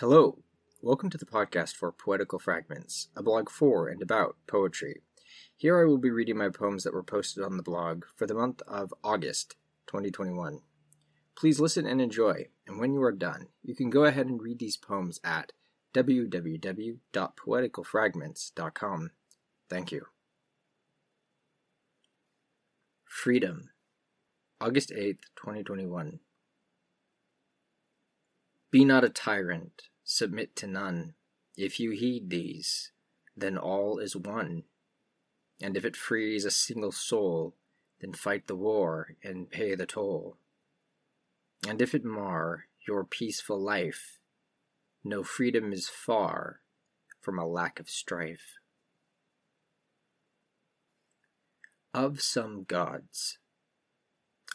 Hello, welcome to the podcast for Poetical Fragments, a blog for and about poetry. Here I will be reading my poems that were posted on the blog for the month of August 2021. Please listen and enjoy, and when you are done, you can go ahead and read these poems at www.poeticalfragments.com. Thank you. Freedom, August 8th, 2021. Be not a tyrant, submit to none. If you heed these, then all is won. And if it frees a single soul, then fight the war and pay the toll. And if it mar your peaceful life, no freedom is far from a lack of strife. Of Some Gods,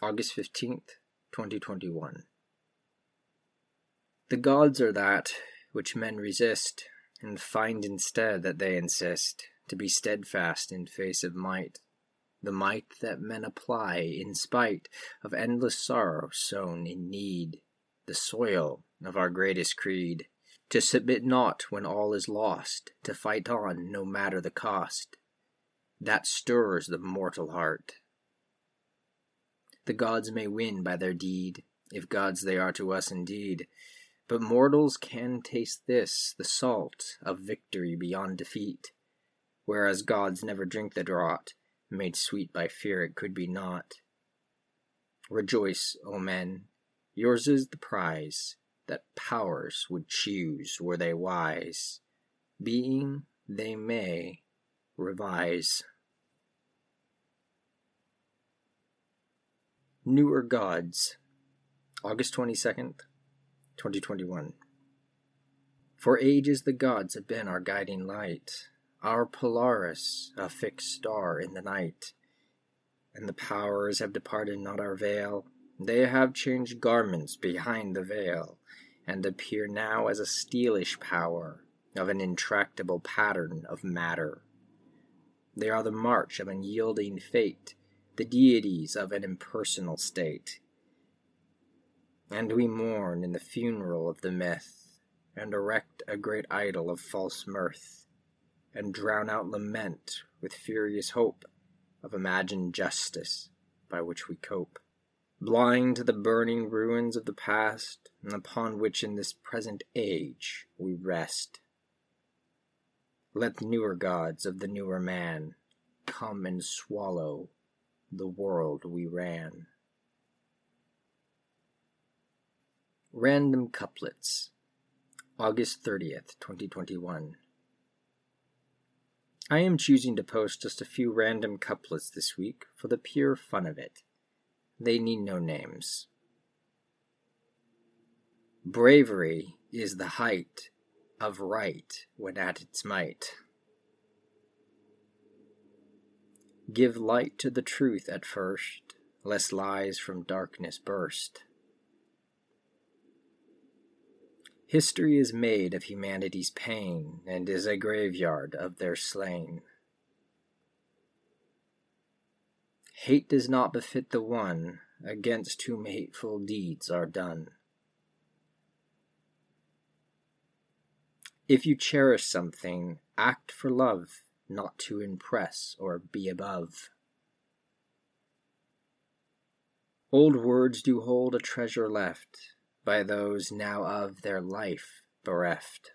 August 15th, 2021. The gods are that which men resist, and find instead that they insist to be steadfast in face of might, the might that men apply in spite of endless sorrow sown in need, the soil of our greatest creed, to submit not when all is lost, to fight on no matter the cost. That stirs the mortal heart. The gods may win by their deed, if gods they are to us indeed, but mortals can taste this, the salt of victory beyond defeat, whereas gods never drink the draught, made sweet by fear it could be not. Rejoice, O men, yours is the prize that powers would choose were they wise, being they may revise. Newer Gods, August 22nd, 2021. For ages the gods have been our guiding light, our Polaris, a fixed star in the night. And the powers have departed not our veil, they have changed garments behind the veil, and appear now as a steelish power of an intractable pattern of matter. They are the march of unyielding fate, the deities of an impersonal state, and we mourn in the funeral of the myth, and erect a great idol of false mirth, and drown out lament with furious hope of imagined justice by which we cope, blind to the burning ruins of the past, and upon which in this present age we rest. Let the newer gods of the newer man come and swallow the world we ran. Random Couplets, August 30th, 2021. I am choosing to post just a few random couplets this week for the pure fun of it. They need no names. Bravery is the height of right when at its might. Give light to the truth at first, lest lies from darkness burst. History is made of humanity's pain, and is a graveyard of their slain. Hate does not befit the one against whom hateful deeds are done. If you cherish something, act for love, not to impress or be above. Old words do hold a treasure left, by those now of their life bereft.